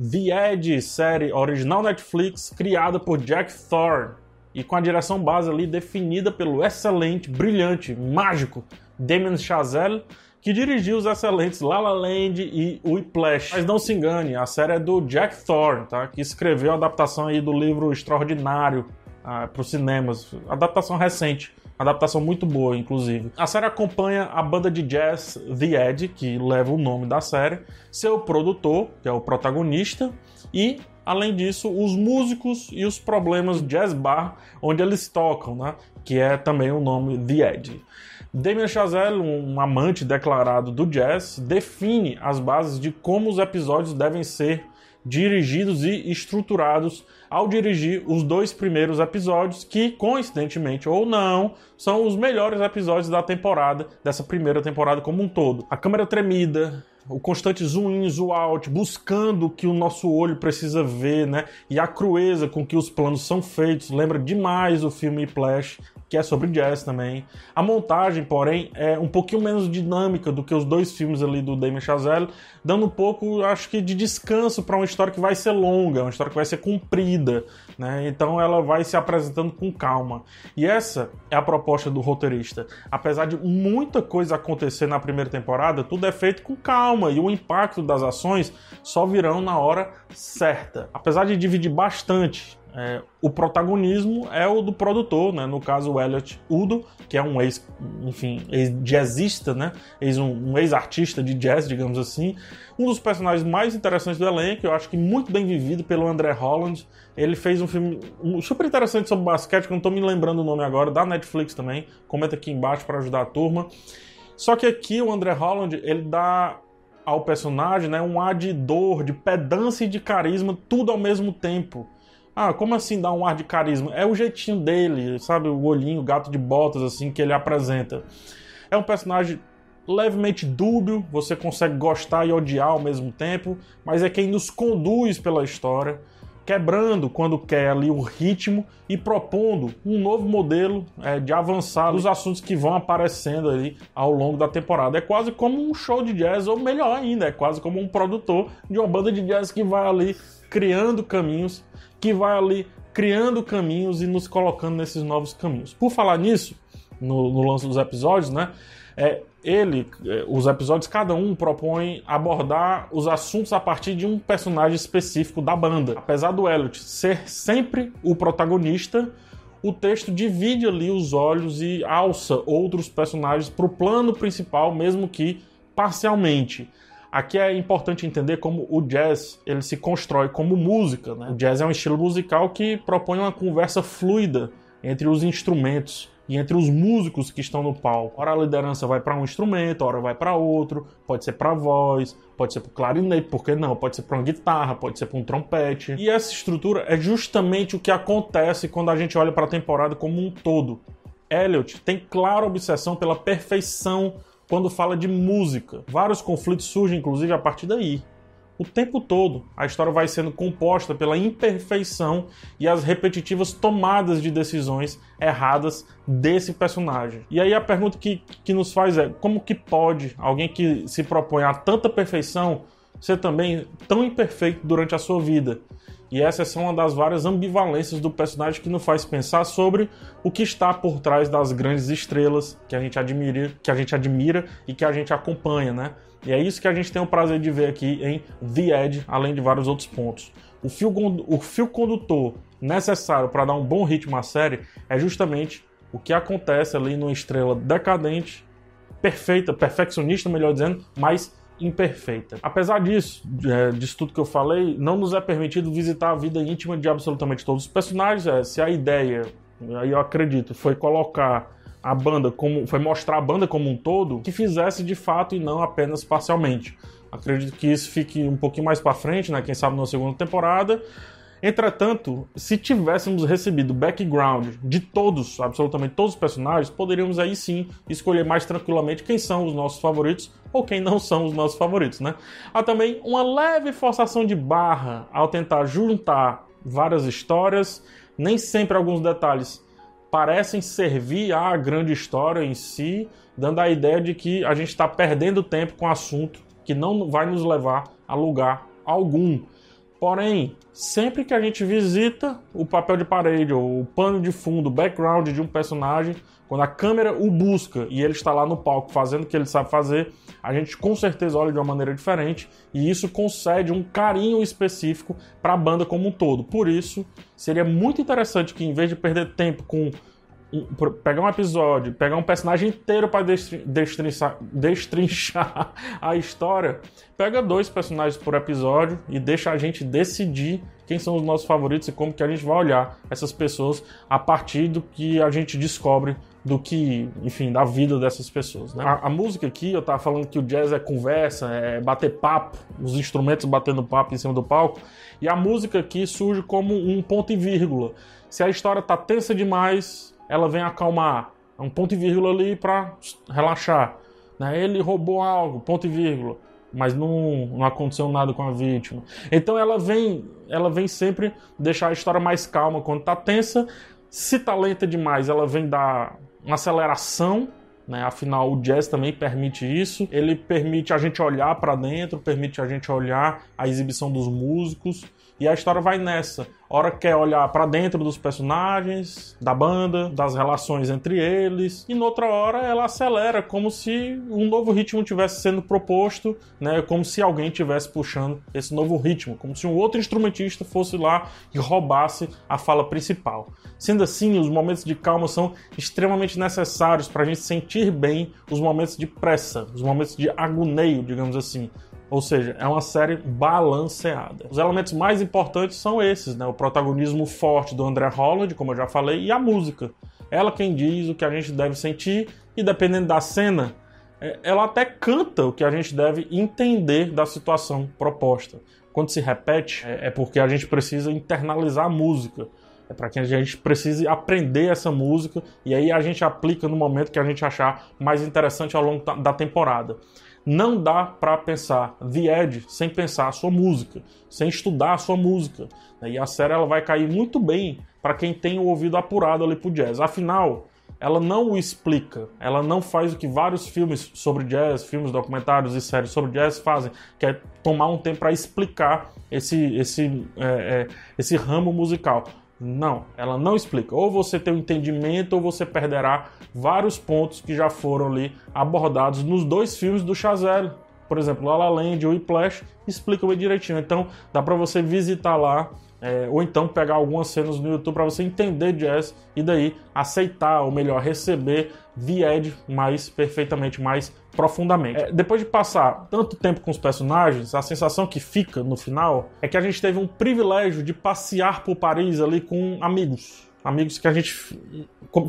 The Edge, série original Netflix, criada por Jack Thorne e com a direção base ali definida pelo excelente, brilhante, mágico Damien Chazelle, que dirigiu os excelentes La La Land e Whiplash. Mas não se engane, a série é do Jack Thorne, tá? que escreveu a adaptação aí do livro Extraordinário ah, para os cinemas, adaptação recente. Adaptação muito boa, inclusive. A série acompanha a banda de jazz The Edge, que leva o nome da série, seu produtor, que é o protagonista, e, além disso, os músicos e os problemas jazz bar onde eles tocam, né? que é também o nome The Edge. Damien Chazelle, um amante declarado do jazz, define as bases de como os episódios devem ser dirigidos e estruturados ao dirigir os dois primeiros episódios, que, coincidentemente ou não, são os melhores episódios da temporada, dessa primeira temporada como um todo. A câmera tremida, o constante zoom in, zoom out, buscando o que o nosso olho precisa ver, né? E a crueza com que os planos são feitos, lembra demais o filme Flash, que é sobre jazz também. A montagem, porém, é um pouquinho menos dinâmica do que os dois filmes ali do Damien Chazelle, dando um pouco, acho que, de descanso para uma história que vai ser longa, uma história que vai ser comprida, né? Então ela vai se apresentando com calma. E essa é a proposta do roteirista. Apesar de muita coisa acontecer na primeira temporada, tudo é feito com calma e o impacto das ações só virão na hora certa. Apesar de dividir bastante é, o protagonismo é o do produtor, né? no caso o Elliot Udo, que é um ex, enfim, ex-jazzista, né? ex, um, um ex-artista de jazz, digamos assim. Um dos personagens mais interessantes do elenco, eu acho que muito bem vivido pelo André Holland. Ele fez um filme super interessante sobre basquete, que eu não estou me lembrando o nome agora, da Netflix também. Comenta aqui embaixo para ajudar a turma. Só que aqui o André Holland, ele dá ao personagem né, um ar de dor, de pedância e de carisma, tudo ao mesmo tempo. Ah, como assim dar um ar de carisma? É o jeitinho dele, sabe? O olhinho, o gato de botas, assim, que ele apresenta. É um personagem levemente dúbio, você consegue gostar e odiar ao mesmo tempo, mas é quem nos conduz pela história, quebrando quando quer ali o ritmo e propondo um novo modelo é, de avançar nos assuntos que vão aparecendo ali ao longo da temporada. É quase como um show de jazz, ou melhor ainda, é quase como um produtor de uma banda de jazz que vai ali criando caminhos que vai ali criando caminhos e nos colocando nesses novos caminhos. Por falar nisso, no, no lance dos episódios, né? É, ele, é, os episódios, cada um propõe abordar os assuntos a partir de um personagem específico da banda. Apesar do Elliot ser sempre o protagonista, o texto divide ali os olhos e alça outros personagens para o plano principal, mesmo que parcialmente. Aqui é importante entender como o jazz ele se constrói como música. Né? O jazz é um estilo musical que propõe uma conversa fluida entre os instrumentos e entre os músicos que estão no palco. Ora a liderança vai para um instrumento, ora vai para outro, pode ser para voz, pode ser para clarinete, por que não? Pode ser para uma guitarra, pode ser para um trompete. E essa estrutura é justamente o que acontece quando a gente olha para a temporada como um todo. Elliot tem clara obsessão pela perfeição quando fala de música. Vários conflitos surgem, inclusive, a partir daí. O tempo todo, a história vai sendo composta pela imperfeição e as repetitivas tomadas de decisões erradas desse personagem. E aí a pergunta que, que nos faz é: como que pode alguém que se propõe a tanta perfeição ser também tão imperfeito durante a sua vida? E essa é uma das várias ambivalências do personagem que nos faz pensar sobre o que está por trás das grandes estrelas que a gente admira, que a gente admira e que a gente acompanha, né? E é isso que a gente tem o prazer de ver aqui em The Edge, além de vários outros pontos. O fio, o fio condutor necessário para dar um bom ritmo à série é justamente o que acontece ali numa estrela decadente, perfeita, perfeccionista, melhor dizendo, mas imperfeita. Apesar disso, é, disso tudo que eu falei, não nos é permitido visitar a vida íntima de absolutamente todos os personagens. É, se a ideia, aí eu acredito, foi colocar a banda como. foi mostrar a banda como um todo, que fizesse de fato e não apenas parcialmente. Acredito que isso fique um pouquinho mais para frente, né? Quem sabe na segunda temporada. Entretanto, se tivéssemos recebido background de todos, absolutamente todos os personagens, poderíamos aí sim escolher mais tranquilamente quem são os nossos favoritos ou quem não são os nossos favoritos, né? Há também uma leve forçação de barra ao tentar juntar várias histórias, nem sempre alguns detalhes parecem servir à grande história em si, dando a ideia de que a gente está perdendo tempo com um assunto que não vai nos levar a lugar algum. Porém, sempre que a gente visita o papel de parede ou o pano de fundo, o background de um personagem, quando a câmera o busca e ele está lá no palco fazendo o que ele sabe fazer, a gente com certeza olha de uma maneira diferente e isso concede um carinho específico para a banda como um todo. Por isso, seria muito interessante que em vez de perder tempo com pegar um episódio, pegar um personagem inteiro para destrinchar, destrinchar a história, pega dois personagens por episódio e deixa a gente decidir quem são os nossos favoritos e como que a gente vai olhar essas pessoas a partir do que a gente descobre do que, enfim, da vida dessas pessoas. Né? A, a, música aqui, eu tava falando que o jazz é conversa, é bater papo, os instrumentos batendo papo em cima do palco, e a música aqui surge como um ponto e vírgula. Se a história tá tensa demais, ela vem acalmar. É um ponto e vírgula ali para relaxar. Né? Ele roubou algo, ponto e vírgula. Mas não, não aconteceu nada com a vítima. Então ela vem, ela vem sempre deixar a história mais calma quando tá tensa. Se tá lenta demais, ela vem dar uma aceleração né? Afinal, o jazz também permite isso. Ele permite a gente olhar para dentro, permite a gente olhar a exibição dos músicos. E a história vai nessa. Hora quer olhar para dentro dos personagens, da banda, das relações entre eles, e noutra hora ela acelera, como se um novo ritmo tivesse sendo proposto, né? Como se alguém tivesse puxando esse novo ritmo, como se um outro instrumentista fosse lá e roubasse a fala principal. Sendo assim, os momentos de calma são extremamente necessários para a gente sentir bem os momentos de pressa, os momentos de agoneio, digamos assim. Ou seja, é uma série balanceada. Os elementos mais importantes são esses, né? O protagonismo forte do André Holland, como eu já falei, e a música. Ela quem diz o que a gente deve sentir e dependendo da cena, é, ela até canta o que a gente deve entender da situação proposta. Quando se repete, é, é porque a gente precisa internalizar a música. É para que a gente precise aprender essa música e aí a gente aplica no momento que a gente achar mais interessante ao longo da temporada. Não dá para pensar The Edge sem pensar a sua música, sem estudar a sua música. E a série ela vai cair muito bem para quem tem o ouvido apurado ali pro jazz. Afinal, ela não o explica, ela não faz o que vários filmes sobre jazz, filmes, documentários e séries sobre jazz fazem, que é tomar um tempo para explicar esse, esse, é, é, esse ramo musical. Não, ela não explica. Ou você tem um entendimento ou você perderá vários pontos que já foram ali abordados nos dois filmes do Chazelle. Por exemplo, La La Land e Whiplash explicam bem direitinho. Então, dá para você visitar lá é, ou então pegar algumas cenas no YouTube para você entender jazz e daí aceitar, ou melhor, receber Edge mais perfeitamente, mais profundamente. É, depois de passar tanto tempo com os personagens, a sensação que fica no final é que a gente teve um privilégio de passear por Paris ali com amigos. Amigos que a gente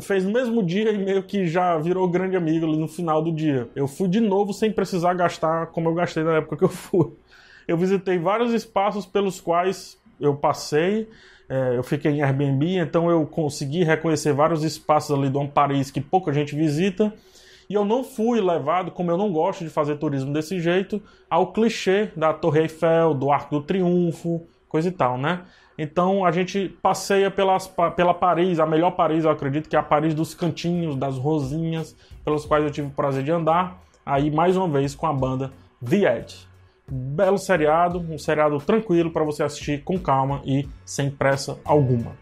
fez no mesmo dia e meio que já virou grande amigo ali no final do dia. Eu fui de novo sem precisar gastar como eu gastei na época que eu fui. Eu visitei vários espaços pelos quais eu passei, é, eu fiquei em Airbnb, então eu consegui reconhecer vários espaços ali do Paris que pouca gente visita. E eu não fui levado, como eu não gosto de fazer turismo desse jeito, ao clichê da Torre Eiffel, do Arco do Triunfo, coisa e tal, né? Então a gente passeia pelas, pela Paris, a melhor Paris, eu acredito que é a Paris dos cantinhos, das rosinhas, pelas quais eu tive o prazer de andar. Aí mais uma vez com a banda The Edge belo seriado, um seriado tranquilo para você assistir com calma e sem pressa alguma.